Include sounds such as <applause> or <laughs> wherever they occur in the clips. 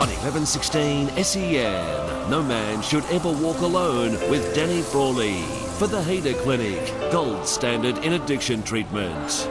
On 1116 SEN, no man should ever walk alone with Danny Frawley for the Hader Clinic, gold standard in addiction treatment.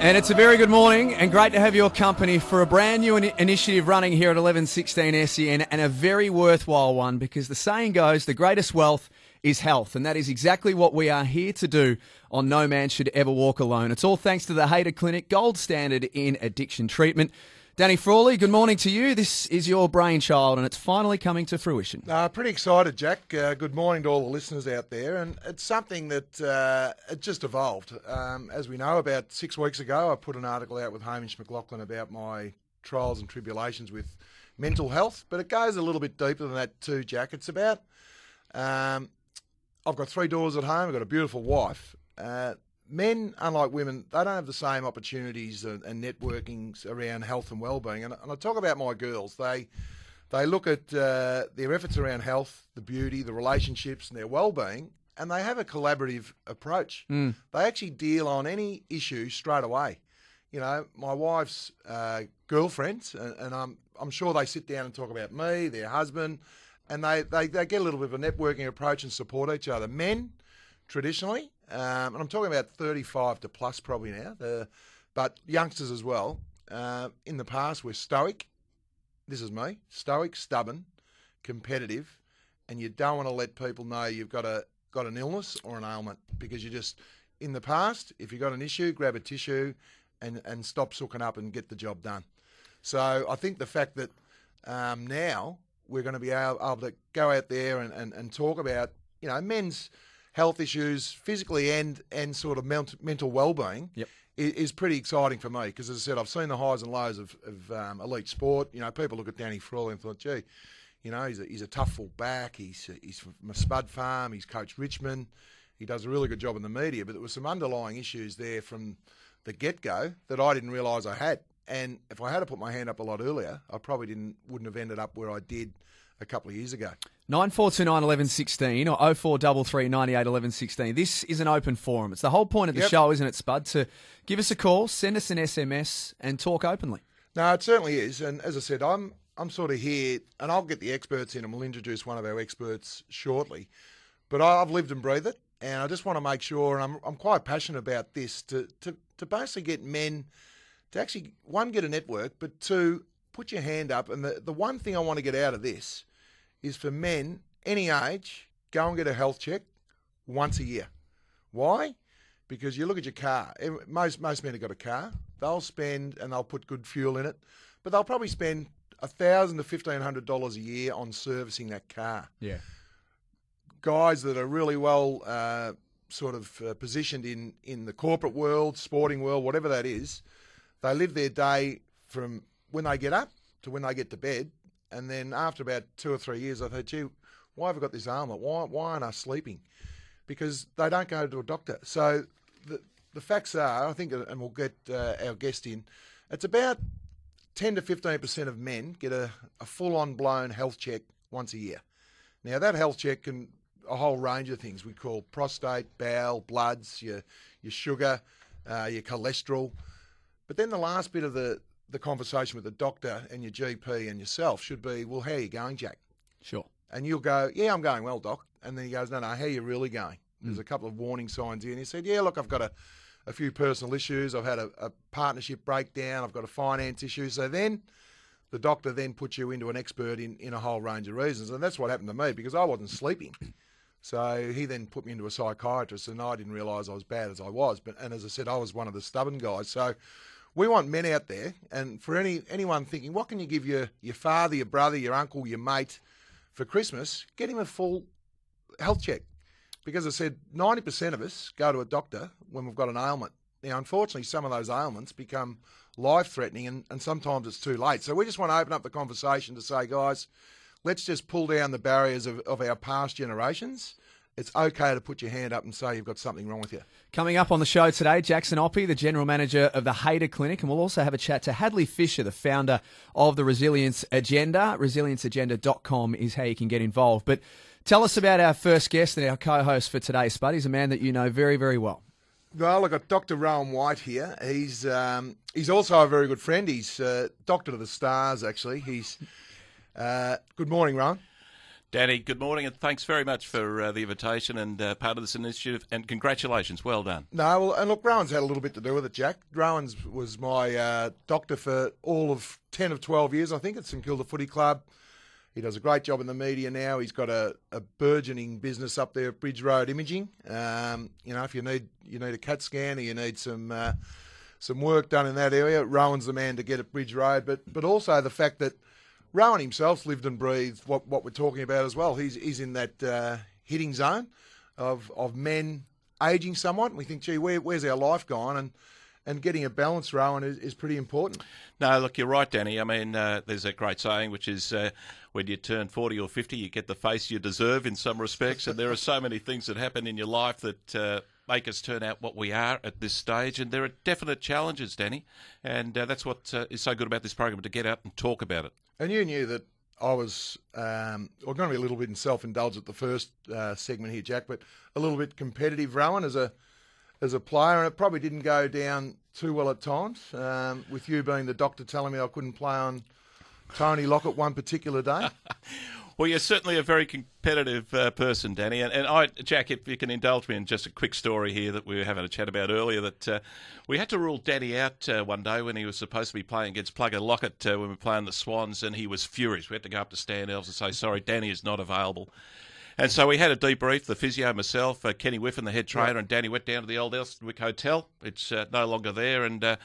And it's a very good morning and great to have your company for a brand new in- initiative running here at 1116 SEN and a very worthwhile one because the saying goes the greatest wealth is health. And that is exactly what we are here to do on No Man Should Ever Walk Alone. It's all thanks to the Hader Clinic, gold standard in addiction treatment. Danny Frawley, good morning to you. This is your brainchild and it's finally coming to fruition. Uh, pretty excited, Jack. Uh, good morning to all the listeners out there. And it's something that uh, it just evolved. Um, as we know, about six weeks ago, I put an article out with Hamish McLachlan about my trials and tribulations with mental health. But it goes a little bit deeper than that too, Jack. It's about um, I've got three daughters at home. I've got a beautiful wife. Uh, men, unlike women, they don't have the same opportunities and, and networkings around health and well-being. And, and, I talk about my girls. They they look at uh, their efforts around health, the beauty, the relationships, and their well-being, and they have a collaborative approach. Mm. They actually deal on any issue straight away. You know, my wife's uh, girlfriends, and, and I'm I'm sure they sit down and talk about me, their husband, and they, they, they get a little bit of a networking approach and support each other. Men, traditionally, um, and I'm talking about 35 to plus probably now, the, but youngsters as well. Uh, in the past, we're stoic. This is me stoic, stubborn, competitive, and you don't want to let people know you've got a got an illness or an ailment because you just in the past, if you've got an issue, grab a tissue and and stop sooking up and get the job done. So I think the fact that um, now we're going to be able, able to go out there and, and, and talk about you know men's health issues, physically and and sort of mental, mental well-being, yep. is, is, pretty exciting for me because, as I said, I've seen the highs and lows of, of um, elite sport. You know, people look at Danny Frawley and thought, gee, you know, he's a, he's a tough fullback. He's he's from a Spud Farm. He's coached Richmond. He does a really good job in the media, but there were some underlying issues there from the get-go that I didn't realise I had. And if I had to put my hand up a lot earlier, I probably didn't wouldn't have ended up where I did a couple of years ago. 9429 11 16 or 0433 98 11 16. This is an open forum. It's the whole point of the yep. show, isn't it, Spud? To give us a call, send us an SMS, and talk openly. No, it certainly is. And as I said, I'm I'm sort of here, and I'll get the experts in, and we'll introduce one of our experts shortly. But I've lived and breathed it, and I just want to make sure, and I'm I'm quite passionate about this to to to basically get men to actually one get a network, but two put your hand up. And the the one thing I want to get out of this is for men any age, go and get a health check once a year. Why? Because you look at your car. Most most men have got a car. They'll spend and they'll put good fuel in it, but they'll probably spend a thousand to fifteen hundred dollars a year on servicing that car. Yeah. Guys that are really well uh, sort of uh, positioned in in the corporate world, sporting world, whatever that is, they live their day from when they get up to when they get to bed and then after about two or three years, I thought, gee, why have I got this ailment? Why, why aren't I sleeping? Because they don't go to a doctor. So the, the facts are, I think, and we'll get uh, our guest in, it's about 10 to 15% of men get a, a full on blown health check once a year. Now, that health check can a whole range of things we call prostate, bowel, bloods, your, your sugar, uh, your cholesterol. But then the last bit of the, the conversation with the doctor and your GP and yourself should be, well, how are you going, Jack? Sure. And you'll go, yeah, I'm going well, doc. And then he goes, no, no, how are you really going? There's mm. a couple of warning signs here. And he said, yeah, look, I've got a, a few personal issues. I've had a, a partnership breakdown. I've got a finance issue. So then the doctor then puts you into an expert in, in a whole range of reasons. And that's what happened to me because I wasn't sleeping. So he then put me into a psychiatrist, and I didn't realise I was bad as I was. But and as I said, I was one of the stubborn guys. So we want men out there, and for any anyone thinking, what can you give your your father, your brother, your uncle, your mate for Christmas? Get him a full health check, because I said ninety percent of us go to a doctor when we've got an ailment. Now, unfortunately, some of those ailments become life threatening, and, and sometimes it's too late. So we just want to open up the conversation to say, guys, let's just pull down the barriers of, of our past generations it's okay to put your hand up and say you've got something wrong with you. Coming up on the show today, Jackson Oppy, the general manager of the Hader Clinic, and we'll also have a chat to Hadley Fisher, the founder of the Resilience Agenda. ResilienceAgenda.com is how you can get involved. But tell us about our first guest and our co-host for today, Spud. He's a man that you know very, very well. Well, I've got Dr. Rohan White here. He's um, he's also a very good friend. He's uh, doctor to the stars, actually. He's uh, good morning, Rohan. Danny, good morning, and thanks very much for uh, the invitation and uh, part of this initiative. And congratulations, well done. No, well, and look, Rohan's had a little bit to do with it, Jack. Rohan's was my uh, doctor for all of ten of twelve years, I think, at St Kilda Footy Club. He does a great job in the media now. He's got a, a burgeoning business up there at Bridge Road Imaging. Um, you know, if you need you need a CAT scan or you need some uh, some work done in that area, Rohan's the man to get at Bridge Road. But but also the fact that Rohan himself's lived and breathed what, what we're talking about as well. He's he's in that uh, hitting zone of of men aging somewhat. And we think, gee, where, where's our life gone? And and getting a balance, Rohan, is, is pretty important. No, look, you're right, Danny. I mean, uh, there's a great saying which is uh, when you turn 40 or 50, you get the face you deserve in some respects. and there are so many things that happen in your life that uh, make us turn out what we are at this stage. And there are definite challenges, Danny. And uh, that's what uh, is so good about this program to get out and talk about it. And you knew that I was, um, well, going to be a little bit in self indulgence at the first uh, segment here, Jack, but a little bit competitive, Rohan, as a as a player, and it probably didn't go down too well at times. Um, with you being the doctor telling me I couldn't play on Tony Lockett one particular day. <laughs> Well, you're certainly a very competitive uh, person, Danny. And, and, I, Jack, if you can indulge me in just a quick story here that we were having a chat about earlier, that uh, we had to rule Danny out uh, one day when he was supposed to be playing against Plugger Lockett uh, when we were playing the Swans, and he was furious. We had to go up to Stan Alves and say, sorry, Danny is not available. And so we had a debrief, the physio, myself, uh, Kenny Whiffen, the head trainer, and Danny went down to the old Elsternwick Hotel. It's uh, no longer there. And uh,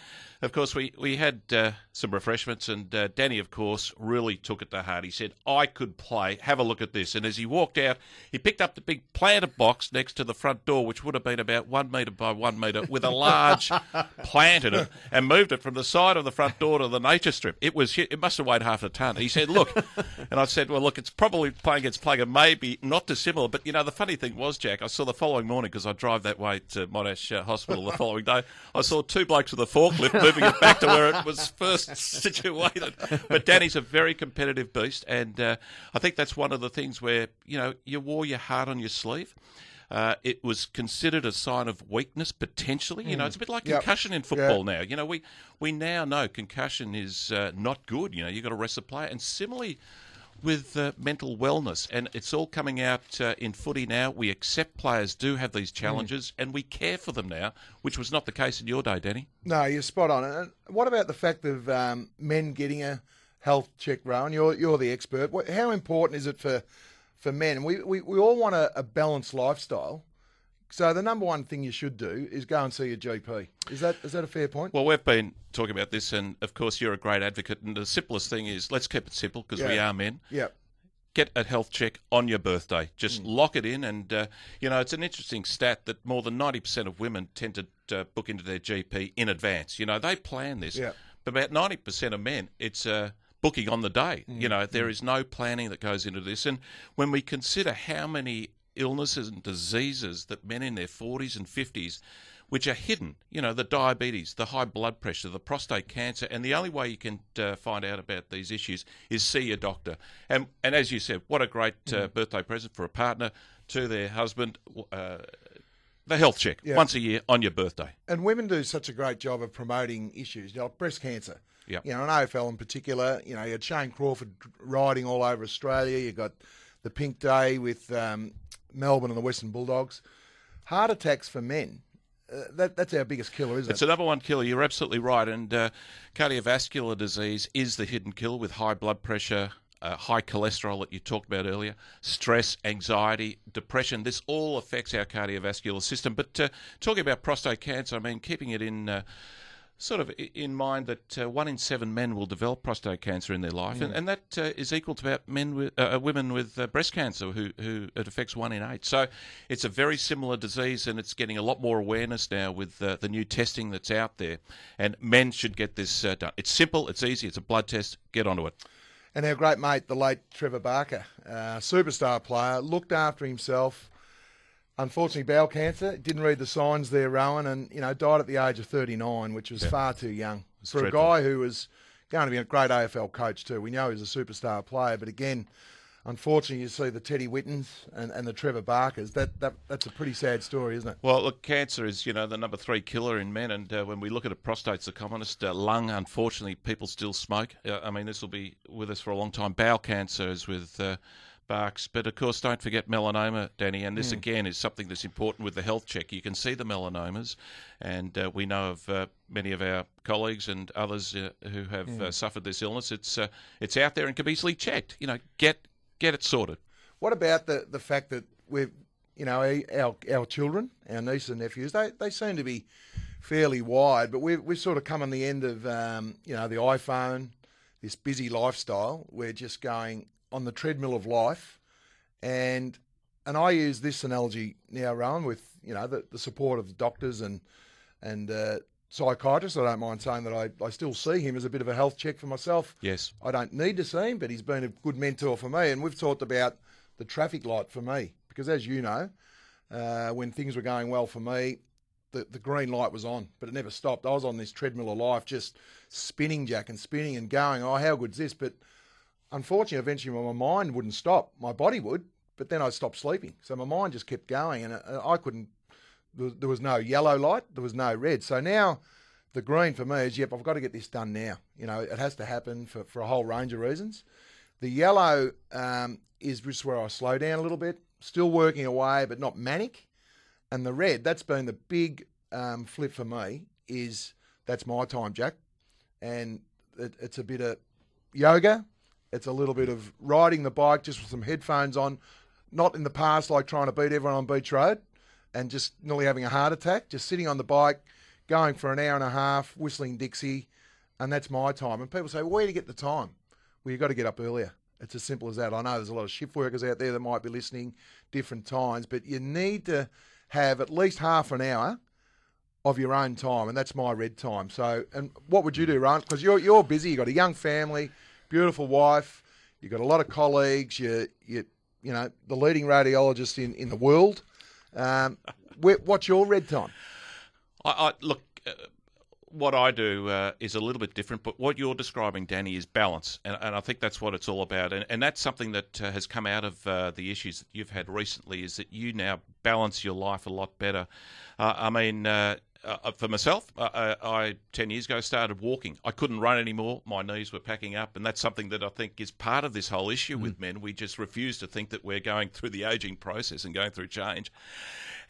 of course, we, we had uh, some refreshments, and uh, Danny, of course, really took it to heart. He said, I could play. Have a look at this. And as he walked out, he picked up the big planter box next to the front door, which would have been about one metre by one metre, with a large <laughs> plant in it, and moved it from the side of the front door to the nature strip. It was it must have weighed half a tonne. He said, Look. <laughs> and I said, Well, look, it's probably playing against Plugger, maybe not dissimilar. But, you know, the funny thing was, Jack, I saw the following morning, because I drive that way to Monash uh, Hospital the following day, I saw two blokes with a forklift <laughs> moving it back to where it was first <laughs> situated. But Danny's a very competitive beast, and uh, I think that's one of the things where you know you wore your heart on your sleeve. Uh, it was considered a sign of weakness potentially. You know, it's a bit like Yep. concussion in football Yep. now. You know, we we now know concussion is uh, not good. You know, you've got to rest the player, and similarly with uh, mental wellness, and it's all coming out uh, in footy now. We accept players do have these challenges, and we care for them now, which was not the case in your day, Danny. No, you're spot on. And what about the fact of um, men getting a health check, Rohan? You're you're the expert. How important is it for for men? We we, we all want a, a balanced lifestyle. So the number one thing you should do is go and see your GP. Is that is that a fair point? Well, we've been talking about this, and of course, you're a great advocate. And the simplest thing is let's keep it simple because we are men. yeah. Get a health check on your birthday. Just lock it in, and uh, you know it's an interesting stat that more than ninety percent of women tend to uh, book into their GP in advance. You know they plan this, Yeah. but about ninety percent of men, it's uh, booking on the day. Mm. You know there is no planning that goes into this, and when we consider how many illnesses and diseases that men in their forties and fifties which are hidden. You know, the diabetes, the high blood pressure, the prostate cancer, and the only way you can uh, find out about these issues is see your doctor. And and as you said, what a great uh, Mm. birthday present for a partner to their husband. Uh, the health check Yeah. once a year on your birthday. and women do such a great job of promoting issues, like breast cancer. Yep. You know, in AFL in particular, you know, you had Shane Crawford riding all over Australia. You've got the Pink Day with um, Melbourne and the Western Bulldogs. Heart attacks for men. Uh, that, that's our biggest killer, isn't It's it? the number one killer. You're absolutely right. And uh, cardiovascular disease is the hidden killer with high blood pressure, uh, high cholesterol that you talked about earlier, stress, anxiety, depression. This all affects our cardiovascular system. But uh, talking about prostate cancer, I mean, keeping it in. Sort of in mind that uh, one in seven men will develop prostate cancer in their life, and, and that uh, is equal to about men with uh, uh, women with uh, breast cancer, who who it affects one in eight. So it's a very similar disease, and it's getting a lot more awareness now with uh, the new testing that's out there. And men should get this uh, done. It's simple, it's easy, it's a blood test. Get onto it. And our great mate, the late Trevor Barker, uh, superstar player, looked after himself. Unfortunately, bowel cancer. Didn't read the signs there, Rohan, and you know died at the age of 39, which was far too young for a guy who was going to be a great AFL coach too. We know he's a superstar player, but again, unfortunately, you see the Teddy Whittens and, and the Trevor Barkers. That, that that's a pretty sad story, isn't it? Well, look, cancer is you know the number three killer in men, and uh, when we look at it, prostate's the commonest. Uh, lung, unfortunately, people still smoke. Uh, I mean, this will be with us for a long time. Bowel cancer is with. Barks, but of course, don't forget melanoma, Danny. And this again is something that's important with the health check. You can see the melanomas, and uh, we know of uh, many of our colleagues and others uh, who have uh, suffered this illness. It's uh, it's out there and can be easily checked. You know, get get it sorted. What about the, the fact that we've, you know, our, our children, our nieces and nephews, they, they seem to be fairly wide, but we've, we've sort of come on the end of, um, you know, the iPhone, this busy lifestyle. We're just going on the treadmill of life. And and I use this analogy now, Rohan, with, you know, the, the support of the doctors and, and uh, psychiatrists. I don't mind saying that I, I still see him as a bit of a health check for myself. Yes. I don't need to see him, but he's been a good mentor for me. And we've talked about the traffic light for me because, as you know, uh, when things were going well for me, the, the green light was on, but it never stopped. I was on this treadmill of life, just spinning, Jack, and spinning and going. Oh, how good's this? But unfortunately, eventually, my mind wouldn't stop. My body would, but then I stopped sleeping, so my mind just kept going, and uh, I couldn't. There was, there was no yellow light, there was no red. So now the green for me is, yep, I've got to get this done now. You know, it has to happen for, for a whole range of reasons. The yellow um, is just where I slow down a little bit, still working away, but not manic. And the red, that's been the big um, flip for me, is that's my time, Jack. And it, it's a bit of yoga, it's a little bit of riding the bike just with some headphones on, not in the past like trying to beat everyone on Beach Road and just nearly having a heart attack, just sitting on the bike, going for an hour and a half, whistling Dixie, and that's my time. And people say, well, where do you get the time? Well, you've got to get up earlier. It's as simple as that. I know there's a lot of shift workers out there that might be listening different times, but you need to have at least half an hour of your own time, and that's my red time. So, and what would you do, Ryan? Because you're you're busy. You've got a young family, beautiful wife. You've got a lot of colleagues. You you you know the leading radiologist in in the world. Um, <laughs> what's your red time? I, I look. Uh, what I do uh, is a little bit different, but what you're describing, Danny, is balance, and, and I think that's what it's all about. And, and that's something that uh, has come out of uh, the issues that you've had recently, is that you now balance your life a lot better. Uh, I mean, uh, uh, for myself, uh, I ten years ago started walking. I couldn't run anymore; my knees were packing up, and that's something that I think is part of this whole issue mm. with men. We just refuse to think that we're going through the aging process and going through change.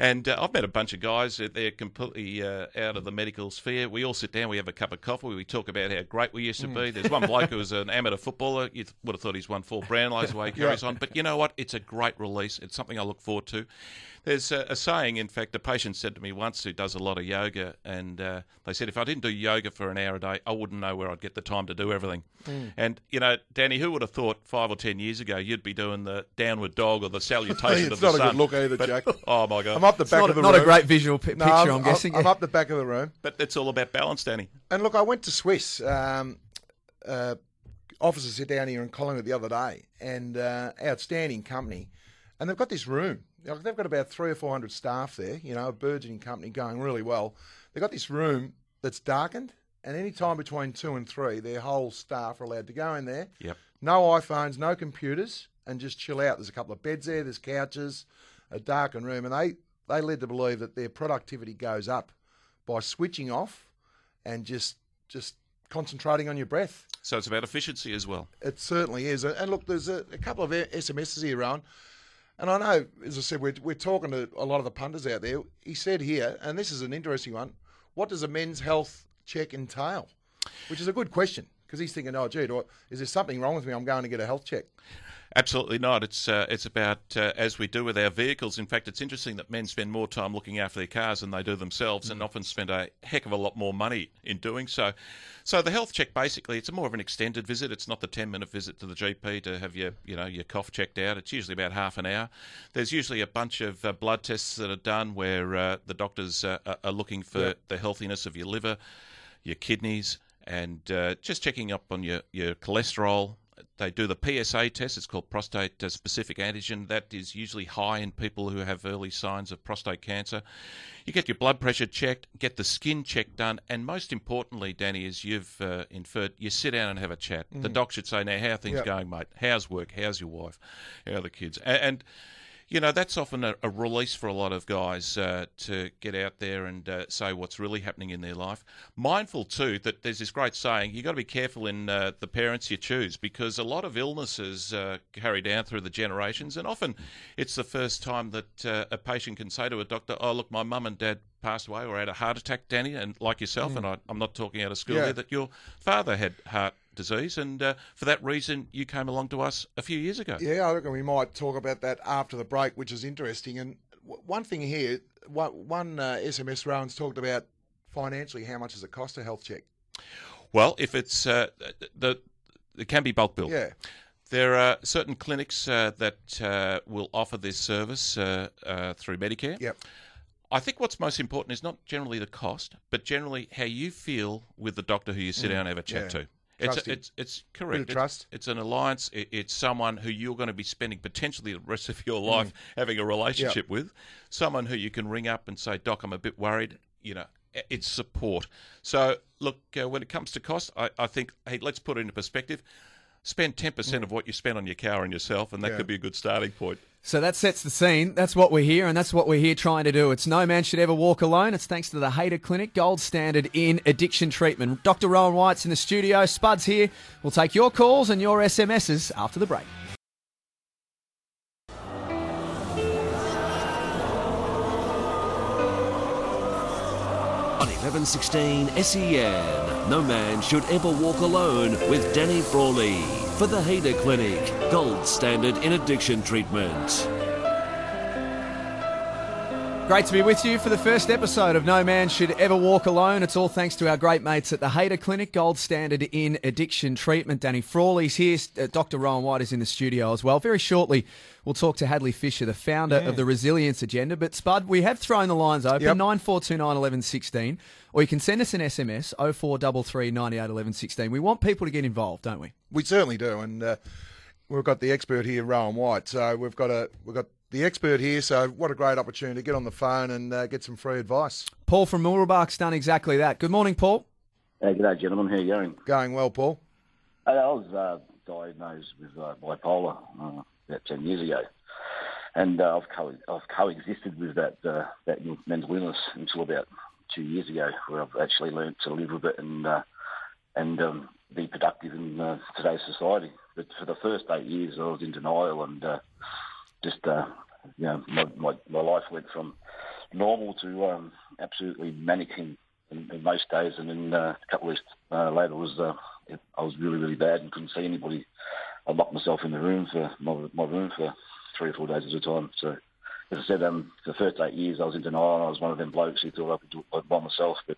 And uh, I've met a bunch of guys that they're completely uh, out of the medical sphere. We all sit down, we have a cup of coffee, we talk about how great we used to mm. be. There's one bloke <laughs> who was an amateur footballer. You would have thought he's won four Brownlows the way he carries yeah. on. But you know what? It's a great release. It's something I look forward to. There's a, a, saying, in fact, a patient said to me once who does a lot of yoga, and uh, they said if I didn't do yoga for an hour a day, I wouldn't know where I'd get the time to do everything. Mm. And, you know, Danny, who would have thought five or ten years ago you'd be doing the downward dog or the salutation <laughs> of the sun? It's not a good look either, but, Jack. <laughs> Oh, my God. I'm up the back not, of the not room. a great visual p- no, picture, I'm, I'm, guessing. I'm up the back of the room. But it's all about balance, Danny. And look, I went to Swisse. Um, uh, officers sit down here in Collingwood the other day, and uh, outstanding company. And they've got this room they've got about three or four hundred staff there. You know, a burgeoning company going really well. They've got this room that's darkened, and any time between two and three, their whole staff are allowed to go in there. Yep. No iPhones, no computers, and just chill out. There's a couple of beds there. There's couches, a darkened room, and they they led to believe that their productivity goes up by switching off and just just concentrating on your breath. So it's about efficiency as well. It certainly is. And look, there's a, a couple of SMSs here, Rohan. And I know, as I said, we're, we're talking to a lot of the punters out there. He said here, and this is an interesting one what does a men's health check entail? Which is a good question because he's thinking, oh, gee, I, is there something wrong with me? I'm going to get a health check. Absolutely not. It's uh, it's about uh, as we do with our vehicles. In fact, it's interesting that men spend more time looking after their cars than they do themselves, mm. and often spend a heck of a lot more money in doing so. So the health check basically it's more of an extended visit. It's not the ten minute visit to the GP to have your you know your cough checked out. It's usually about half an hour. There's usually a bunch of uh, blood tests that are done where uh, the doctors uh, are looking for yep. the healthiness of your liver, your kidneys, and uh, just checking up on your your cholesterol they do the PSA test. It's called prostate specific antigen. That is usually high in people who have early signs of prostate cancer. You get your blood pressure checked, get the skin check done, and most importantly, Danny, as you've uh, inferred, you sit down and have a chat. The doc should say, "Now, how are things Yep. going, mate? How's work? How's your wife? How are the kids?" And, and you know, that's often a, a release for a lot of guys uh, to get out there and uh, say what's really happening in their life. Mindful, too, that there's this great saying you've got to be careful in uh, the parents you choose because a lot of illnesses uh, carry down through the generations, and often it's the first time that uh, a patient can say to a doctor, Oh, look, my mum and dad passed away or had a heart attack, Danny, and like yourself, and I, I'm not talking out of school Yeah. here, that your father had heart disease, and uh, for that reason, you came along to us a few years ago. Yeah, I reckon we might talk about that after the break, which is interesting. And w- one thing here, one, one uh, SMS Rohan's talked about financially how much does it cost a health check? Well, if it's uh, the it can be bulk billed. Yeah, There are certain clinics uh, that uh, will offer this service uh, uh, through Medicare. yep. I think what's most important is not generally the cost, but generally how you feel with the doctor who you sit down and have a chat yeah. to. It's, him. it's, it's correct. It's- trust. It's, an alliance. It, it's someone who you're going to be spending potentially the rest of Mm. your life having a relationship with. Someone who you can ring up and say, Doc, I'm a bit worried. You know, it's support. So, look, uh, when it comes to cost, I, I think, hey, let's put it into perspective. Spend 10% of what you spend on your car and yourself, and that Mm. Yeah. could be a good starting point. So that sets the scene. That's what we're here, and that's what we're here trying to do. It's No Man Should Ever Walk Alone. It's thanks to the Hader Clinic, gold standard in addiction treatment. Dr. Rohan White's in the studio. Spud's here. We'll take your calls and your SMSs after the break. On 1116 SEN, no man should ever walk alone with Danny Frawley for the Hader Clinic, gold standard in addiction treatment. Great to be with you for the first episode of No Man Should Ever Walk Alone. It's all thanks to our great mates at the Hader Clinic, gold standard in addiction treatment. Danny Frawley's here. Uh, Dr. Rohan White is in the studio as well. Very shortly, we'll talk to Hadley Fisher, the founder of the Resilience Agenda. But Spud, we have thrown the lines open Yep. 9429 or you can send us an SMS 0433 98 We want people to get involved, don't we? We certainly do, and uh, we've got the expert here, Rohan White. So we've got a we've got the expert here. So what a great opportunity to get on the phone and uh, get some free advice. Paul from Moorabach's done exactly that. Good morning, Paul. Hey, good day, gentlemen. How are you going? Going well, Paul. I I was uh, diagnosed with uh, bipolar uh, about 10 years ago. And uh, I've, co- I've coexisted with that, uh, that mental illness until about two years ago, where I've actually learned to live with it and, uh, and um, be productive in uh, today's society. But for the first eight years, I was in denial and uh, just, uh, you know, my, my, my life went from normal to um, absolutely manic in, in, most days. And then uh, a couple of weeks uh, later, was uh, I was really, really bad and couldn't see anybody. I locked myself in the room for my, my room for three or four days at a time. So, as I said, um, for the first eight years, I was in denial. I was one of them blokes who thought I could do it by myself. But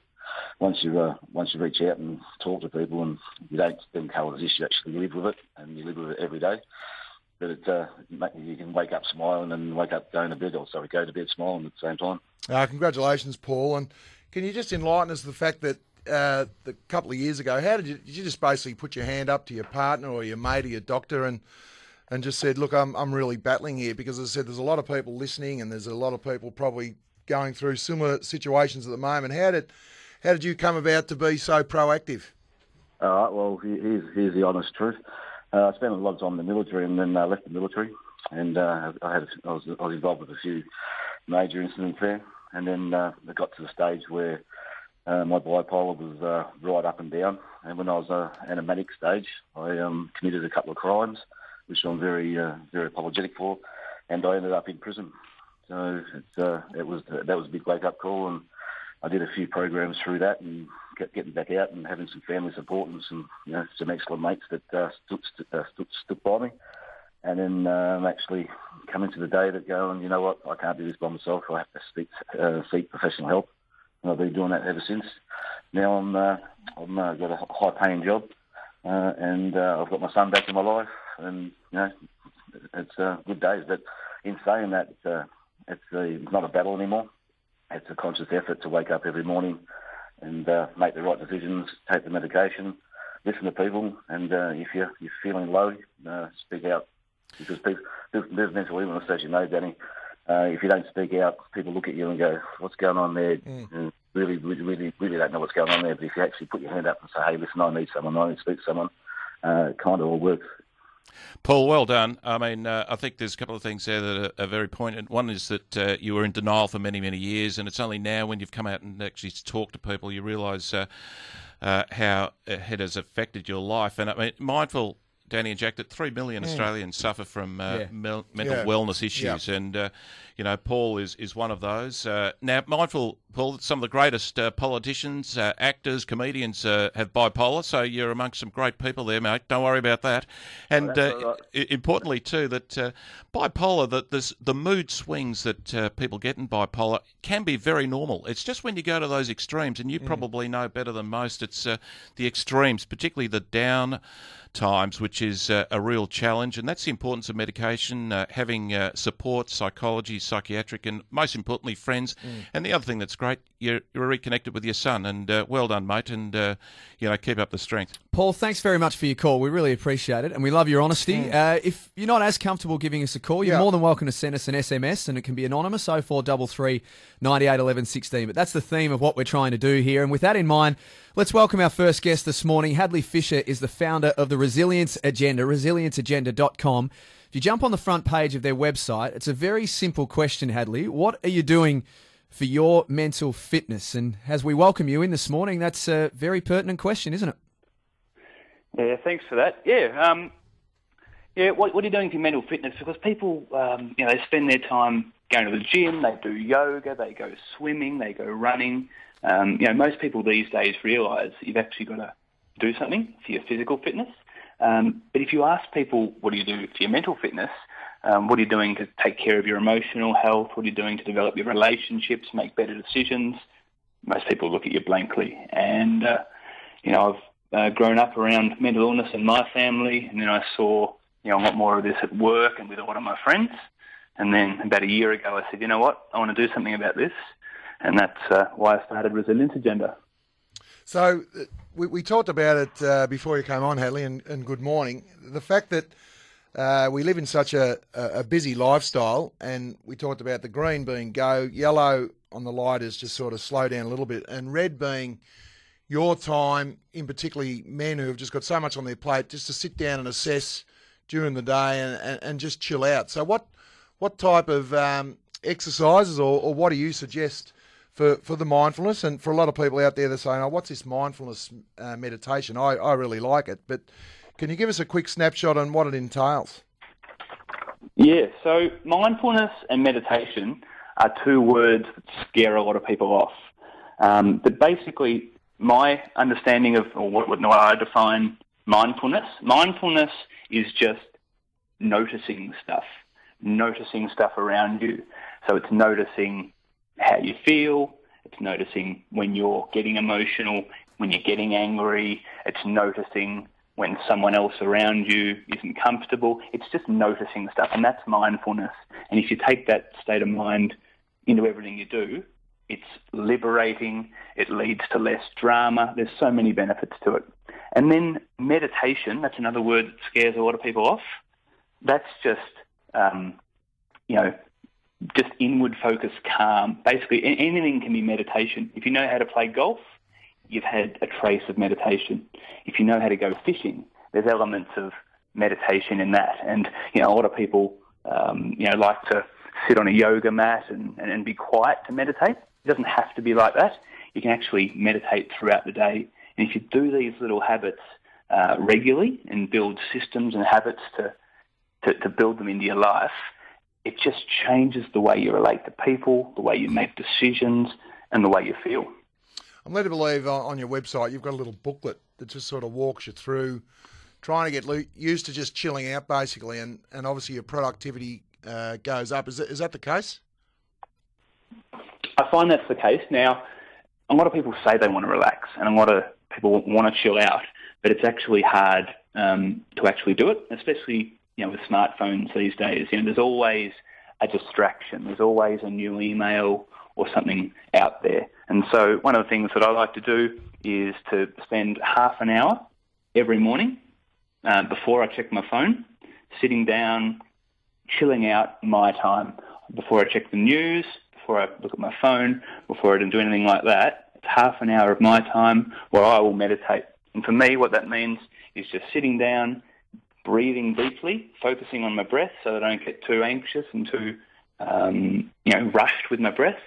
once you uh, once you reach out and talk to people, and you don't then coexist, you actually live with it, and you live with it every day. But it, uh, you can wake up smiling and wake up going to bed, or sorry, go to bed smiling at the same time. Uh, congratulations, Paul. And can you just enlighten us the fact that uh, the couple of years ago, how did you, did you just basically put your hand up to your partner or your mate or your doctor and and just said, look, I'm I'm really battling here because as I said, there's a lot of people listening and there's a lot of people probably going through similar situations at the moment. How did how did you come about to be so proactive? All right. Well, here's here's the honest truth. Uh, I spent a lot of time in the military and then uh, left the military, and uh, I had I was I was involved with a few major incidents there, and then uh, it got to the stage where uh, my bipolar was uh, right up and down, and when I was uh, in a manic stage, I um, committed a couple of crimes, which I'm very uh, very apologetic for, and I ended up in prison. So it's, uh, it was that was a big wake up call, and I did a few programs through that and get, getting back out and having some family support and some you know some excellent mates that uh, stood, stood, uh, stood, stood by me. And then um, actually coming to the day that going, you know what, I can't do this by myself. I have to seek, uh, seek professional help. And I've been doing that ever since. Now I'm uh, I'm uh, got a high paying job, uh, and uh, I've got my son back in my life, and you know it's uh, good days. But in saying that, it's, uh, it's, uh, it's not a battle anymore it's a conscious effort to wake up every morning and uh, make the right decisions, take the medication, listen to people, and uh, if you're you're feeling low, uh, speak out because people, there's, mental illness, as you know, Danny. Uh, if you don't speak out, people look at you and go, "What's going on there?" And really, really, really, really don't know what's going on there. But if you actually put your hand up and say, "Hey, listen, I need someone. I need to speak to someone," uh, it kind of all works. Paul, well done. I mean, uh, I think there's a couple of things there that are, are very poignant. One is that uh, you were in denial for many, many years, and it's only now when you've come out and actually talked to people you realise uh, uh, how it has affected your life. And I mean, mindful Danny and Jack, that three million Australians suffer from uh, Yeah. mel- mental Yeah. wellness issues, and uh, you know Paul is is one of those. Uh, now, mindful Paul, that some of the greatest uh, politicians, uh, actors, comedians uh, have bipolar, so you're amongst some great people there, mate. Don't worry about that. And uh, all right. importantly too, that uh, bipolar, that there's the mood swings that uh, people get in bipolar can be very normal. It's just when you go to those extremes, and you probably know better than most, it's uh, the extremes, particularly the down times, which is uh, a real challenge. And that's the importance of medication, uh, having uh, support, psychology, psychiatric, and most importantly, friends. And the other thing that's great, you're, you're reconnected with your son, and uh, well done, mate, and uh, you know keep up the strength. Paul, thanks very much for your call. We really appreciate it, and we love your honesty. Uh, if you're not as comfortable giving us a call, you're Yeah. more than welcome to send us an SMS, and it can be anonymous, 0433 98 11 16. But that's the theme of what we're trying to do here. And with that in mind, let's welcome our first guest this morning. Hadley Fisher is the founder of the Resilience Agenda, resilienceagenda.com. If you jump on the front page of their website, it's a very simple question, Hadley. What are you doing for your mental fitness? And as we welcome you in this morning, that's a very pertinent question, isn't it? Yeah, thanks for that. Yeah, um, yeah. What, what are you doing for your mental fitness? Because people, um, you know, they spend their time going to the gym, they do yoga, they go swimming, they go running. Um, you know, most people these days realise you've actually got to do something for your physical fitness. Um, but if you ask people, what do you do for your mental fitness? Um, what are you doing to take care of your emotional health? What are you doing to develop your relationships, make better decisions? Most people look at you blankly. And, uh, you know, I've uh, grown up around mental illness in my family, and then I saw, you know, a lot more of this at work and with a lot of my friends. And then about a year ago, I said, you know what, I want to do something about this. And that's uh, why I started Resilience Agenda. So uh, we, we talked about it uh, before you came on, Hadley, and, and good morning. The fact that uh, we live in such a, a busy lifestyle, and we talked about the green being go, yellow on the light is just sort of slow down a little bit, and red being your time, in particularly men who have just got so much on their plate, just to sit down and assess during the day and, and, and just chill out. So what what type of um, exercises or, or what do you suggest for, for the mindfulness? And for a lot of people out there, they're saying, oh, what's this mindfulness uh, meditation? I, I really like it. But can you give us a quick snapshot on what it entails? Yeah, so mindfulness and meditation are two words that scare a lot of people off. Um, but basically, my understanding of, or what, what I define mindfulness, mindfulness is just noticing stuff, noticing stuff around you. So it's noticing how you feel, it's noticing when you're getting emotional, when you're getting angry, it's noticing when someone else around you isn't comfortable. It's just noticing stuff, and that's mindfulness. And if you take that state of mind into everything you do, it's liberating. It leads to less drama. There's so many benefits to it. And then meditation, that's another word that scares a lot of people off. That's just, um, you know, just inward focus, calm. Basically, anything can be meditation. If you know how to play golf, you've had a trace of meditation. If you know how to go fishing, there's elements of meditation in that. And, you know, a lot of people, um, you know, like to sit on a yoga mat and, and, and be quiet to meditate. It doesn't have to be like that. You can actually meditate throughout the day. And if you do these little habits uh, regularly and build systems and habits to, to, to build them into your life, it just changes the way you relate to people, the way you make decisions, and the way you feel. I'm led to believe on on your website you've got a little booklet that just sort of walks you through trying to get used to just chilling out, basically, and, and obviously your productivity uh, goes up. Is that, is that the case? I find that's the case. Now, a lot of people say they want to relax, and a lot of people want to chill out, but it's actually hard um, to actually do it, especially you know with smartphones these days. You know, there's always a distraction. There's always a new email or something out there, and so one of the things that I like to do is to spend half an hour every morning uh, before I check my phone, sitting down, chilling out my time before I check the news, before I look at my phone, before I do anything like that. It's half an hour of my time where I will meditate. And for me, what that means is just sitting down, breathing deeply, focusing on my breath so that I don't get too anxious and too, um, you know, rushed with my breath.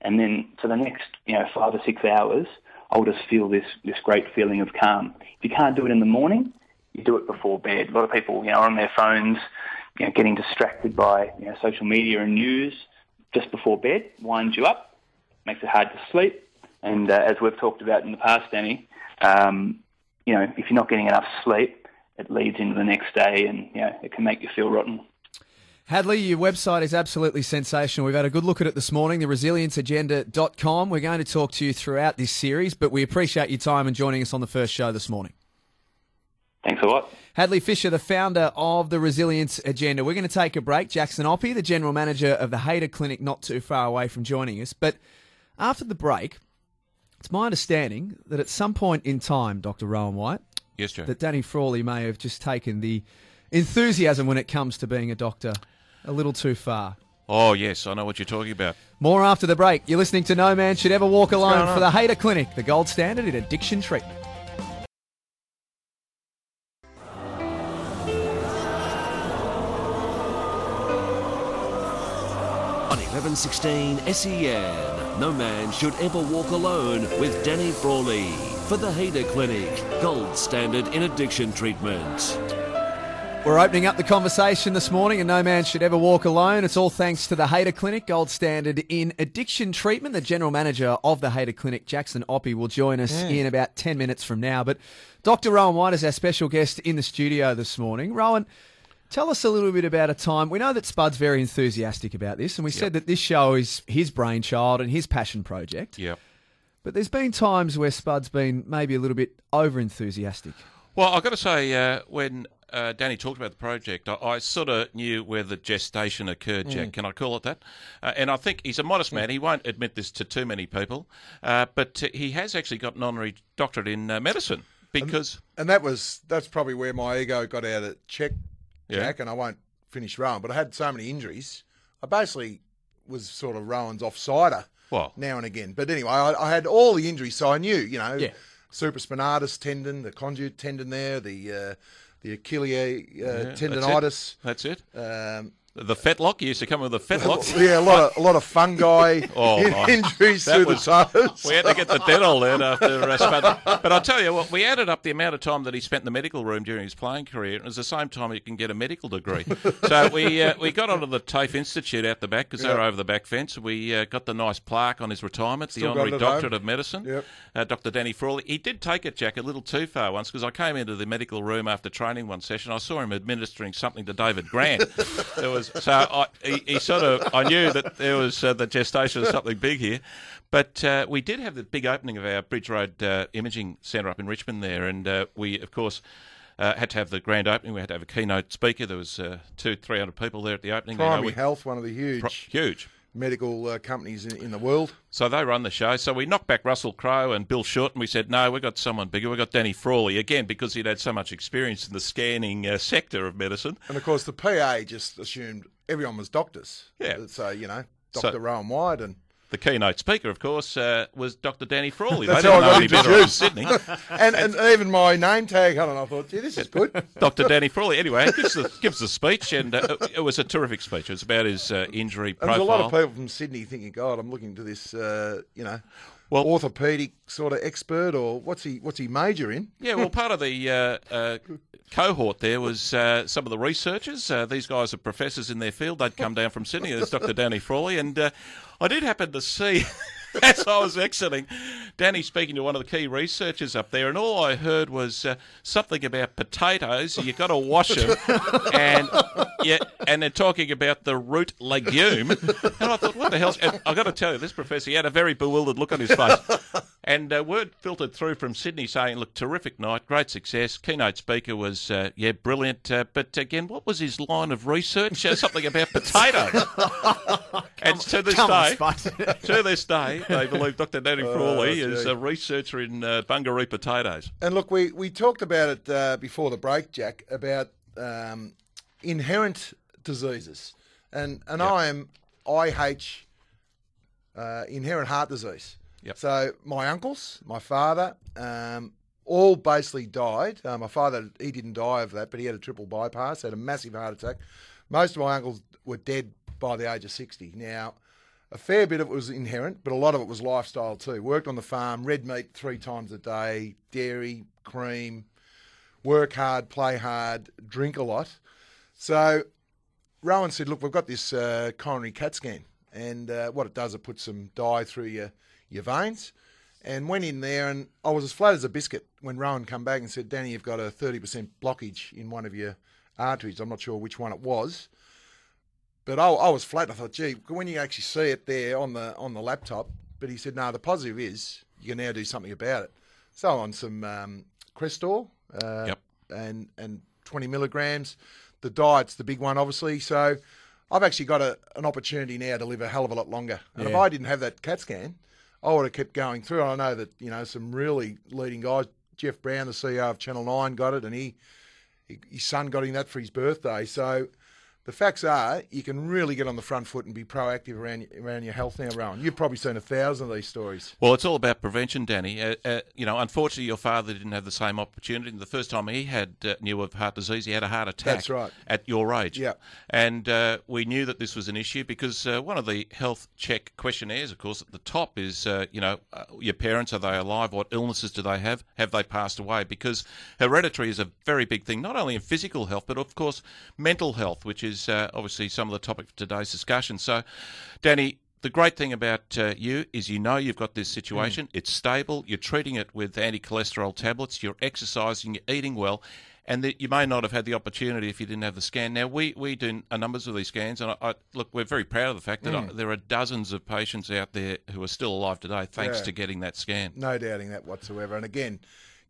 And then for the next, you know, five or six hours, I'll just feel this, this great feeling of calm. If you can't do it in the morning, you do it before bed. A lot of people, you know, are on their phones, you know, getting distracted by you know, social media and news just before bed, winds you up, makes it hard to sleep. And uh, as we've talked about in the past, Danny, um, you know, if you're not getting enough sleep, it leads into the next day and, you know, it can make you feel rotten. Hadley, your website is absolutely sensational. We've had a good look at it this morning, the resilienceagenda.com. We're going to talk to you throughout this series, but we appreciate your time and joining us on the first show this morning. Thanks a lot. Hadley Fisher, the founder of the Resilience Agenda. We're going to take a break. Jackson Oppy, the general manager of the Hader Clinic, not too far away from joining us. But after the break, it's my understanding that at some point in time, Dr. Rohan White, Yes, Joe. that Danny Frawley may have just taken the enthusiasm when it comes to being a doctor a little too far. Oh, yes, I know what you're talking about. More after the break. You're listening to No Man Should Ever Walk Alone for the Hader Clinic, the gold standard in addiction treatment. On 1116 SEN, E No Man Should Ever Walk Alone with Danny Frawley for the Hader Clinic, gold standard in addiction treatment. We're opening up the conversation this morning, and no man should ever walk alone. It's all thanks to the Hader Clinic, gold standard in addiction treatment. The general manager of the Hader Clinic, Jackson Oppy, will join us in about 10 minutes from now. But Dr. Rohan White is our special guest in the studio this morning. Rohan, tell us a little bit about a time. We know that Spud's very enthusiastic about this, and we said that this show is his brainchild and his passion project. Yep. But there's been times where Spud's been maybe a little bit over enthusiastic. Well, I've got to say, uh, when uh, Danny talked about the project, I, I sort of knew where the gestation occurred, Jack. Can I call it that? Uh, and I think he's a modest man. He won't admit this to too many people, uh, but uh, he has actually got an honorary doctorate in uh, medicine because. And that was that's probably where my ego got out of check, Yeah. Jack. And I won't finish Rohan, but I had so many injuries. I basically was sort of Rohan's offsider Well, now and again. But anyway, I, I had all the injuries, so I knew, you know, Yeah. supraspinatus tendon, the conjugate tendon there, the uh, the Achilles uh, that's tendonitis. that's it. Um, The fetlock. He used to come with a fetlock. <laughs> yeah, a lot of a lot of fungi <laughs> Oh, in- my. injuries That through was- the toes. We had to get the dental <laughs> then after uh, Spud. But I'll tell you what, we added up the amount of time that he spent in the medical room during his playing career. and It was the same time he can get a medical degree. so we uh, we got onto the TAFE Institute out the back because they're over the back fence. We uh, got the nice plaque on his retirement, Still the honorary at home. doctorate of medicine, Yep. uh, Dr. Danny Frawley. He did take it, Jack, a little too far once because I came into the medical room after training one session. I saw him administering something to David Grant. there was <laughs> so I, he, he sort of I knew that there was uh, the gestation of something big here. But uh, we did have the big opening of our Bridge Road uh, Imaging Centre up in Richmond there, and uh, we, of course, uh, had to have the grand opening. We had to have a keynote speaker. There was uh, two, three hundred people there at the opening. You know, Primary we- Health, one of the huge pro- huge. Medical uh, companies in, in the world. So they run the show. So we knocked back Russell Crowe and Bill Short, and we said, no, we've got someone bigger. We've got Danny Frawley, again, because he'd had so much experience in the scanning uh, sector of medicine. And of course, the PA just assumed everyone was doctors. Yeah. So, you know, So- Dr. Rohan White and. The keynote speaker, of course, uh, was Dr. Danny Frawley. That's they didn't know any better in. Sydney. <laughs> And, and even my name tag on it, I thought, gee, this is good. <laughs> Dr. Danny Frawley. Anyway, gives the, gives the speech, and uh, it was a terrific speech. It was about his uh, injury And there's a lot of people from Sydney thinking, God, I'm looking to this, uh, you know, Well- orthopedic sort of expert, or what's he what's he major in? Yeah, well, part of the uh, uh, cohort there was uh, some of the researchers. Uh, these guys are professors in their field. They'd come down from Sydney. There's Dr. Danny Frawley, and uh, I did happen to see. <laughs> As I was exiting, Danny speaking to one of the key researchers up there, and all I heard was uh, something about potatoes. You got to wash them, <laughs> and yeah, and they're talking about the root legume. And I thought, what the hell? And I got to tell you, this professor he had a very bewildered look on his face, <laughs> And uh, word filtered through from Sydney saying, "Look, terrific night, great success. Keynote speaker was, uh, yeah, brilliant. Uh, but again, what was his line of research? Uh, something about potatoes. <laughs> and to this on, day, to this day, they believe Dr. Danny Oh, Frawley is a researcher in uh, Bungaree potatoes. And look, we, we talked about it uh, before the break, Jack, about um, inherent diseases. And and I am IH, uh, inherent heart disease. Yep. So my uncles, my father, um, all basically died. Uh, my father, he didn't die of that, but he had a triple bypass, had a massive heart attack. Most of my uncles were dead by the age of 60. Now, a fair bit of it was inherent, but a lot of it was lifestyle too. Worked on the farm, red meat three times a day, dairy, cream, work hard, play hard, drink a lot. So Rohan said, "Look, we've got this uh, coronary CAT scan, and uh, what it does, it puts some dye through your your veins." And went in there, and I was as flat as a biscuit when Rohan come back and said, "Danny, you've got a thirty percent blockage in one of your arteries. I'm not sure which one it was." But I, I was flat. I thought, gee, when you actually see it there on the on the laptop. But he said, no, the positive is you can now do something about it. So on some um, Crestor uh, Yep. and and 20 milligrams. The diet's the big one, obviously. So I've actually got a, an opportunity now to live a hell of a lot longer. And if I didn't have that CAT scan, I would have kept going through. I know that you know some really leading guys. Jeff Brown, the CEO of Channel Nine, got it, and he, he his son got him that for his birthday. So the facts are, you can really get on the front foot and be proactive around around your health now, Rohan. You've probably seen a thousand of these stories. Well, it's all about prevention, Danny. Uh, uh, you know, unfortunately, your father didn't have the same opportunity. The first time he had uh, knew of heart disease, he had a heart attack. That's right. At your age. Yeah. And uh, we knew that this was an issue because uh, one of the health check questionnaires, of course, at the top is, uh, you know, uh, your parents are they alive? What illnesses do they have? Have they passed away? Because hereditary is a very big thing, not only in physical health, but of course mental health, which is uh, obviously some of the topic for today's discussion. So, Danny. The great thing about uh, you is you know you've got this situation. It's stable. You're treating it with anti-cholesterol tablets. You're exercising. You're eating well, and that you may not have had the opportunity if you didn't have the scan. Now we we do a numbers of these scans, and I, I, look, we're very proud of the fact that I, there are dozens of patients out there who are still alive today thanks Yeah. to getting that scan. No doubting that whatsoever. And again,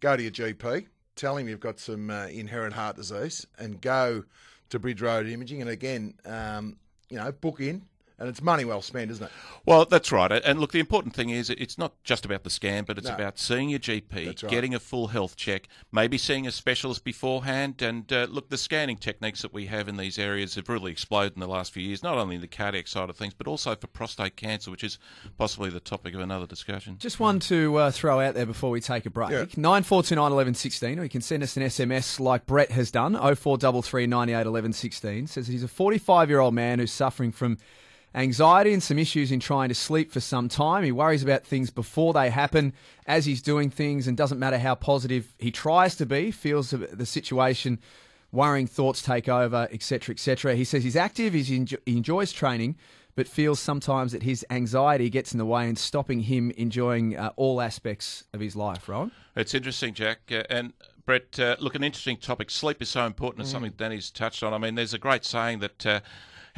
go to your GP, tell him you've got some uh, inherent heart disease, and go to Bridge Road Imaging. And again, um, you know, book in, and it's money well spent, isn't it? Well, that's right. And look, the important thing is it's not just about the scan, but it's No. about seeing your GP, right. getting a full health check, maybe seeing a specialist beforehand. And uh, look, the scanning techniques that we have in these areas have really exploded in the last few years, not only in the cardiac side of things, but also for prostate cancer, which is possibly the topic of another discussion. Just one to uh, throw out there before we take a break. Yeah. Nine four two nine eleven sixteen, or you can send us an SMS like Brett has done. Oh four double three ninety eight eleven sixteen says he's a forty five year old man who's suffering from anxiety and some issues in trying to sleep for some time. He worries about things before they happen, as he's doing things, and doesn't matter how positive he tries to be. Feels the- situation. Worrying thoughts take over, etc., etc. He says he's active, he's enjo- he enjoys training, but feels sometimes that his anxiety gets in the way and stopping him enjoying uh, all aspects of his life, Rohan. It's interesting, Jack. Uh, and Brett, uh, look, an interesting topic. Sleep is so important. It's something Danny's touched on. I mean, there's a great saying that uh,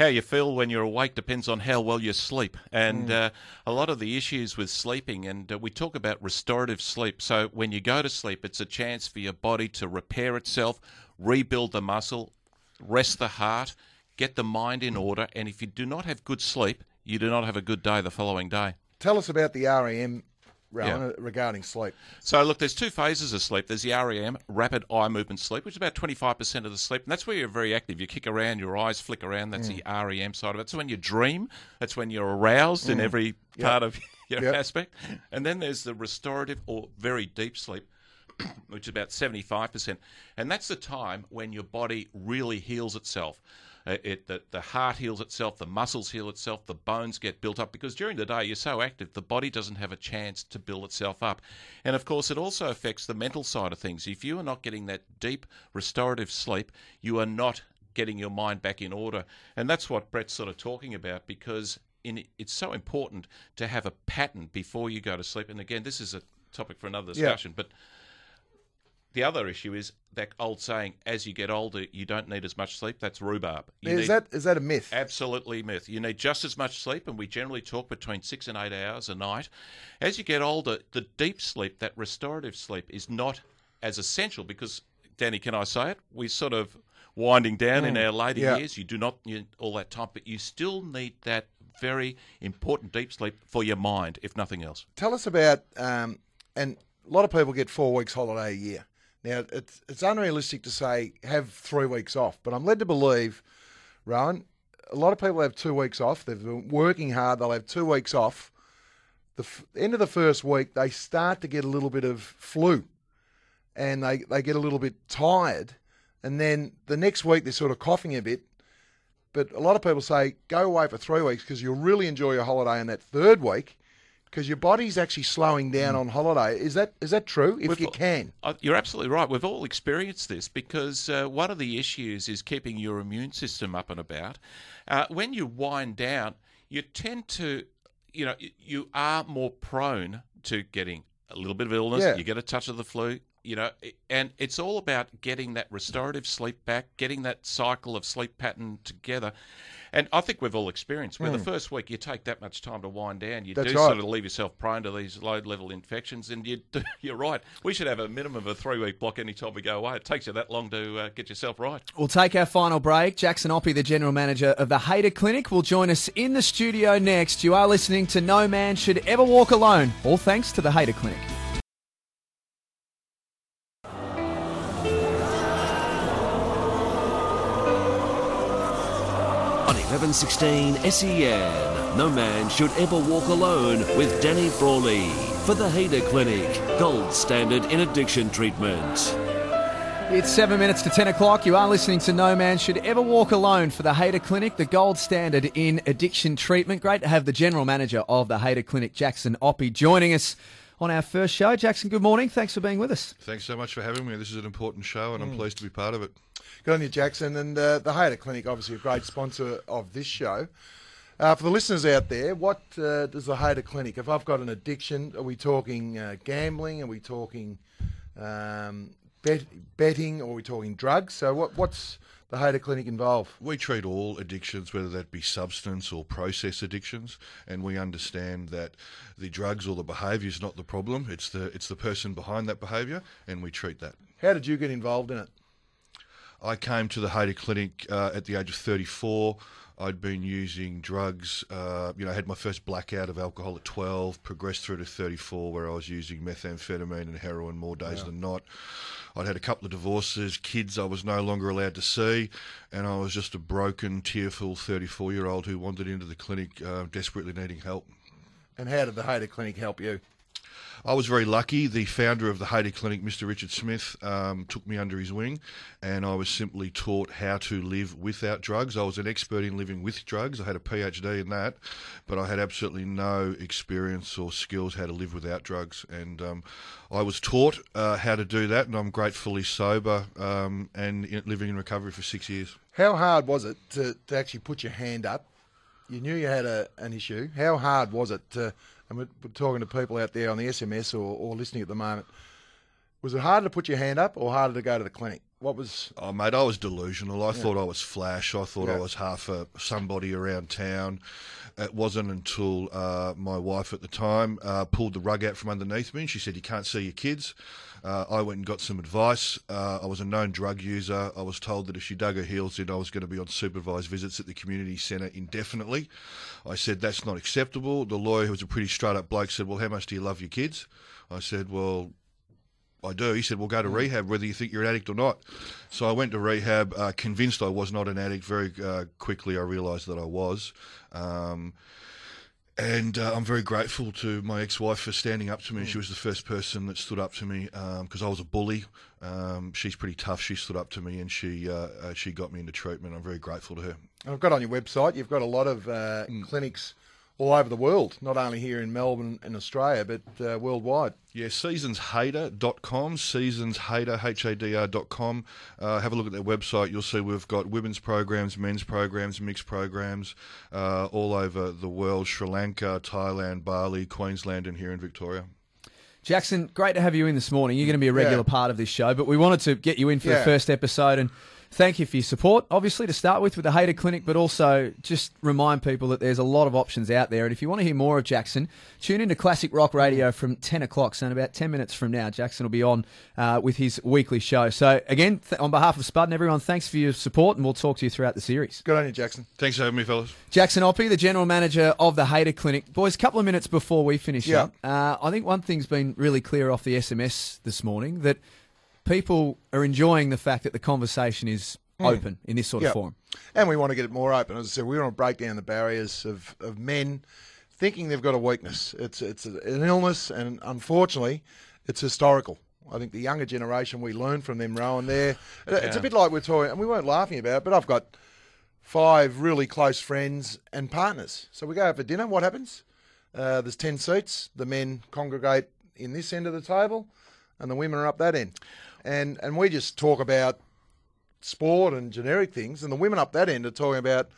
how you feel when you're awake depends on how well you sleep. And uh, a lot of the issues with sleeping, and uh, we talk about restorative sleep. So when you go to sleep, it's a chance for your body to repair itself, rebuild the muscle, rest the heart, get the mind in order. And if you do not have good sleep, you do not have a good day the following day. Tell us about the REM, Rohan, uh, regarding sleep. So, look, there's two phases of sleep. There's the REM, rapid eye movement sleep, which is about 25% of the sleep. And that's where you're very active. You kick around, your eyes flick around. That's the REM side of it. So when you dream. That's when you're aroused in every part of <laughs> your Yep. aspect. And then there's the restorative or very deep sleep. <coughs> Which is about 75%. And that's the time when your body really heals itself. Uh, it, the, the heart heals itself, the muscles heal itself, the bones get built up because during the day you're so active, the body doesn't have a chance to build itself up. And of course, it also affects the mental side of things. If you are not getting that deep restorative sleep, you are not getting your mind back in order. And that's what Brett's sort of talking about because in, it's so important to have a pattern before you go to sleep. And again, this is a topic for another discussion, but the other issue is that old saying: as you get older, you don't need as much sleep. That's rhubarb. You is need- that is that a myth? Absolutely myth. You need just as much sleep, and we generally talk between six and eight hours a night. As you get older, the deep sleep, that restorative sleep, is not as essential because, Danny, can I say it? We sort of winding down in our later yeah. years. You do not need all that time, but you still need that very important deep sleep for your mind, if nothing else. Tell us about, um, and a lot of people get four weeks holiday a year. Now, it's, it's unrealistic to say have three weeks off, but I'm led to believe, Rohan, a lot of people have two weeks off. They've been working hard, they'll have two weeks off. The f- end of the first week, they start to get a little bit of flu and they, they get a little bit tired. And then the next week, they're sort of coughing a bit. But a lot of people say go away for three weeks because you'll really enjoy your holiday in that third week because your body's actually slowing down on holiday. Is that is that true? If We've you can, Uh, You're absolutely right. We've all experienced this because uh, one of the issues is keeping your immune system up and about. Uh, when you wind down, you tend to, you know, you are more prone to getting a little bit of illness. Yeah. You get a touch of the flu, you know, and it's all about getting that restorative sleep back, getting that cycle of sleep pattern together. And I think we've all experienced where the first week you take that much time to wind down, you Hmm. That's do right. sort of leave yourself prone to these low level infections. And you, <laughs> you're right. We should have a minimum of a three week block any time we go away. It takes you that long to uh, get yourself right. We'll take our final break. Jackson Oppy, the general manager of the Hader Clinic, will join us in the studio next. You are listening to No Man Should Ever Walk Alone, all thanks to the Hader Clinic. On 1116 SEN, no man should ever walk alone with Danny Frawley for the Hader Clinic, gold standard in addiction treatment. It's seven minutes to 10 o'clock. You are listening to No Man Should Ever Walk Alone for the Hader Clinic, the gold standard in addiction treatment. Great to have the general manager of the Hader Clinic, Jackson Oppy, joining us on our first show. Jackson, good morning. Thanks for being with us. Thanks so much for having me. This is an important show, and I'm mm. pleased to be part of it. Good on you, Jackson. And uh, the Hader Clinic, obviously a great sponsor of this show. Uh, for the listeners out there, what uh, does the Hader Clinic? If I've got an addiction, are we talking uh, gambling? Are we talking um, bet- betting? Or are we talking drugs? So what, what's the Hader Clinic involve? We treat all addictions, whether that be substance or process addictions, and we understand that the drugs or the behaviour is not the problem. It's the it's the person behind that behaviour, and we treat that. How did you get involved in it? I came to the Hader Clinic uh, at the age of 34. I'd been using drugs. Uh, you know, I had my first blackout of alcohol at 12, progressed through to 34, where I was using methamphetamine and heroin more days than not. I'd had a couple of divorces, kids I was no longer allowed to see, and I was just a broken, tearful 34 year old who wandered into the clinic uh, desperately needing help. And how did the Hader Clinic help you? I was very lucky. The founder of the Hader Clinic, Mr. Richard Smith, um, took me under his wing, and I was simply taught how to live without drugs. I was an expert in living with drugs. I had a PhD in that, but I had absolutely no experience or skills how to live without drugs. And um, I was taught uh, how to do that, and I'm gratefully sober um, and in, living in recovery for six years. How hard was it to, to actually put your hand up? You knew you had a, an issue. How hard was it to, and we're, we're talking to people out there on the SMS or, or listening at the moment, was it harder to put your hand up or harder to go to the clinic? What was, Oh, mate, I was delusional. I thought I was flash. I thought I was half a somebody around town. It wasn't until uh, my wife at the time uh, pulled the rug out from underneath me and she said, You can't see your kids. Uh, I went and got some advice. Uh, I was a known drug user. I was told that if she dug her heels in, I was going to be on supervised visits at the community centre indefinitely. I said, That's not acceptable. The lawyer, who was a pretty straight up bloke, said, Well, how much do you love your kids? I said, Well, I do. He said, "Well, go to rehab, whether you think you're an addict or not." So I went to rehab, uh, convinced I was not an addict. Very uh, quickly, I realised that I was, um, and uh, I'm very grateful to my ex-wife for standing up to me. She was the first person that stood up to me because I was a bully. Um, she's pretty tough. She stood up to me and she uh, uh, she got me into treatment. I'm very grateful to her. I've got on your website, you've got a lot of uh, clinics all over the world, not only here in Melbourne and Australia, but uh, worldwide. Yeah, seasonshader.com, seasonshader, H-A-D-R.com. Uh, have a look at their website. You'll see we've got women's programs, men's programs, mixed programs uh, all over the world, Sri Lanka, Thailand, Bali, Queensland and here in Victoria. Jackson, great to have you in this morning. You're going to be a regular Yeah. part of this show, but we wanted to get you in for the first episode and thank you for your support, obviously, to start with with the Hader Clinic, but also just remind people that there's a lot of options out there. And if you want to hear more of Jackson, tune into Classic Rock Radio from 10 o'clock. So in about 10 minutes from now, Jackson will be on uh, with his weekly show. So again, th- on behalf of Spud and everyone, thanks for your support and we'll talk to you throughout the series. Good on you, Jackson. Thanks for having me, fellas. Jackson Oppy, the general manager of the Hader Clinic. Boys, a couple of minutes before we finish Yeah. up, uh, I think one thing's been really clear off the SMS this morning that people are enjoying the fact that the conversation is open in this sort Hmm. Yeah. of forum. And we want to get it more open. As I said, we want to break down the barriers of, of men thinking they've got a weakness. It's it's an illness, and unfortunately, it's historical. I think the younger generation, we learn from them, Rohan. There, it's a bit like we're talking, and we weren't laughing about it, but I've got five really close friends and partners. So we go out for dinner. What happens? Uh, there's ten seats. The men congregate in this end of the table, and the women are up that end. And and we just talk about sport and generic things, and the women up that end are talking about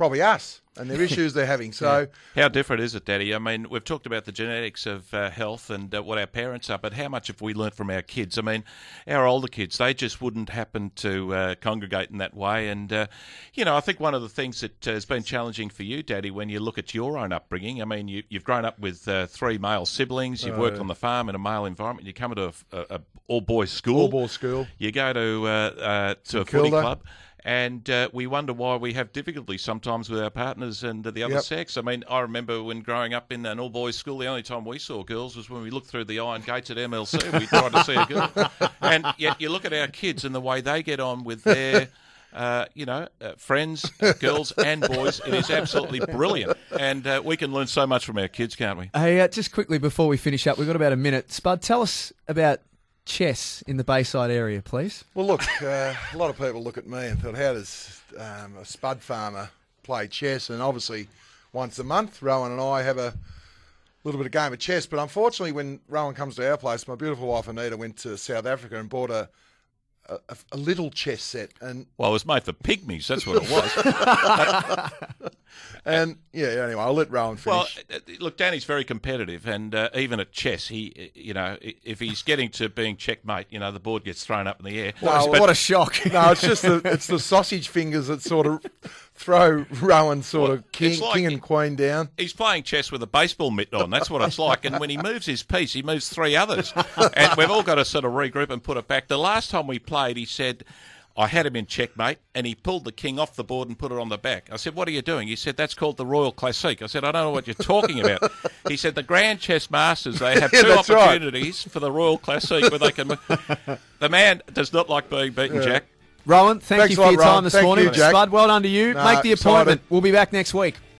probably us and their <laughs> issues they're having. So How different is it, Daddy? I mean, we've talked about the genetics of uh, health and uh, what our parents are, but how much have we learnt from our kids? I mean, our older kids, they just wouldn't happen to uh, congregate in that way. And, uh, you know, I think one of the things that uh, has been challenging for you, Daddy, when you look at your own upbringing, I mean, you, you've grown up with uh, three male siblings, you've worked on the farm in a male environment, you come into a, a, a all-boys school. all-boys school. You go to, uh, uh, to a footy club. And uh, we wonder why we have difficulty sometimes with our partners and the other Yep. sex. I mean, I remember when growing up in an all boys school, the only time we saw girls was when we looked through the iron gates at MLC. We tried to see a girl. And yet you look at our kids and the way they get on with their. Uh, you know, uh, friends, uh, girls, and boys. It is absolutely brilliant, and uh, we can learn so much from our kids, can't we? Hey, uh, just quickly before we finish up, we've got about a minute. Spud, tell us about chess in the Bayside area, please. Well, look, uh, a lot of people look at me and thought, how does um, a spud farmer play chess? And obviously, once a month, Rohan and I have a little bit of game of chess. But unfortunately, when Rohan comes to our place, my beautiful wife Anita went to South Africa and bought a a, a little chess set, and Well, it was made for pygmies. That's what it was. <laughs> and yeah. Anyway, I'll let Rohan finish. uh, uh, look, Danny's very competitive, and uh, even at chess, he, uh, you know, if he's getting to being checkmate, you know, the board gets thrown up in the air. No, what a shock. no, it's just the it's the sausage fingers that sort of throw Rohan sort Well, of king, like- king and queen down. He's playing chess with a baseball mitt on. That's what it's like. And when he moves his piece, he moves three others, and we've all got to sort of regroup and put it back. The last time we played, he said. I had him in checkmate, and he pulled the king off the board and put it on the back. I said, "What are you doing?" He said, "That's called the Royal Classique." I said, "I don't know what you're talking about." He said, "The Grand Chess Masters they have <laughs> Yeah, two that's right. opportunities for the Royal Classique where they can." The man does not like being beaten, Jack. Rohan, thank Thanks you for lot, your time Rohan. this Thank morning. you, Jack. Spud, well done to you. Make the excited. appointment. We'll be back next week.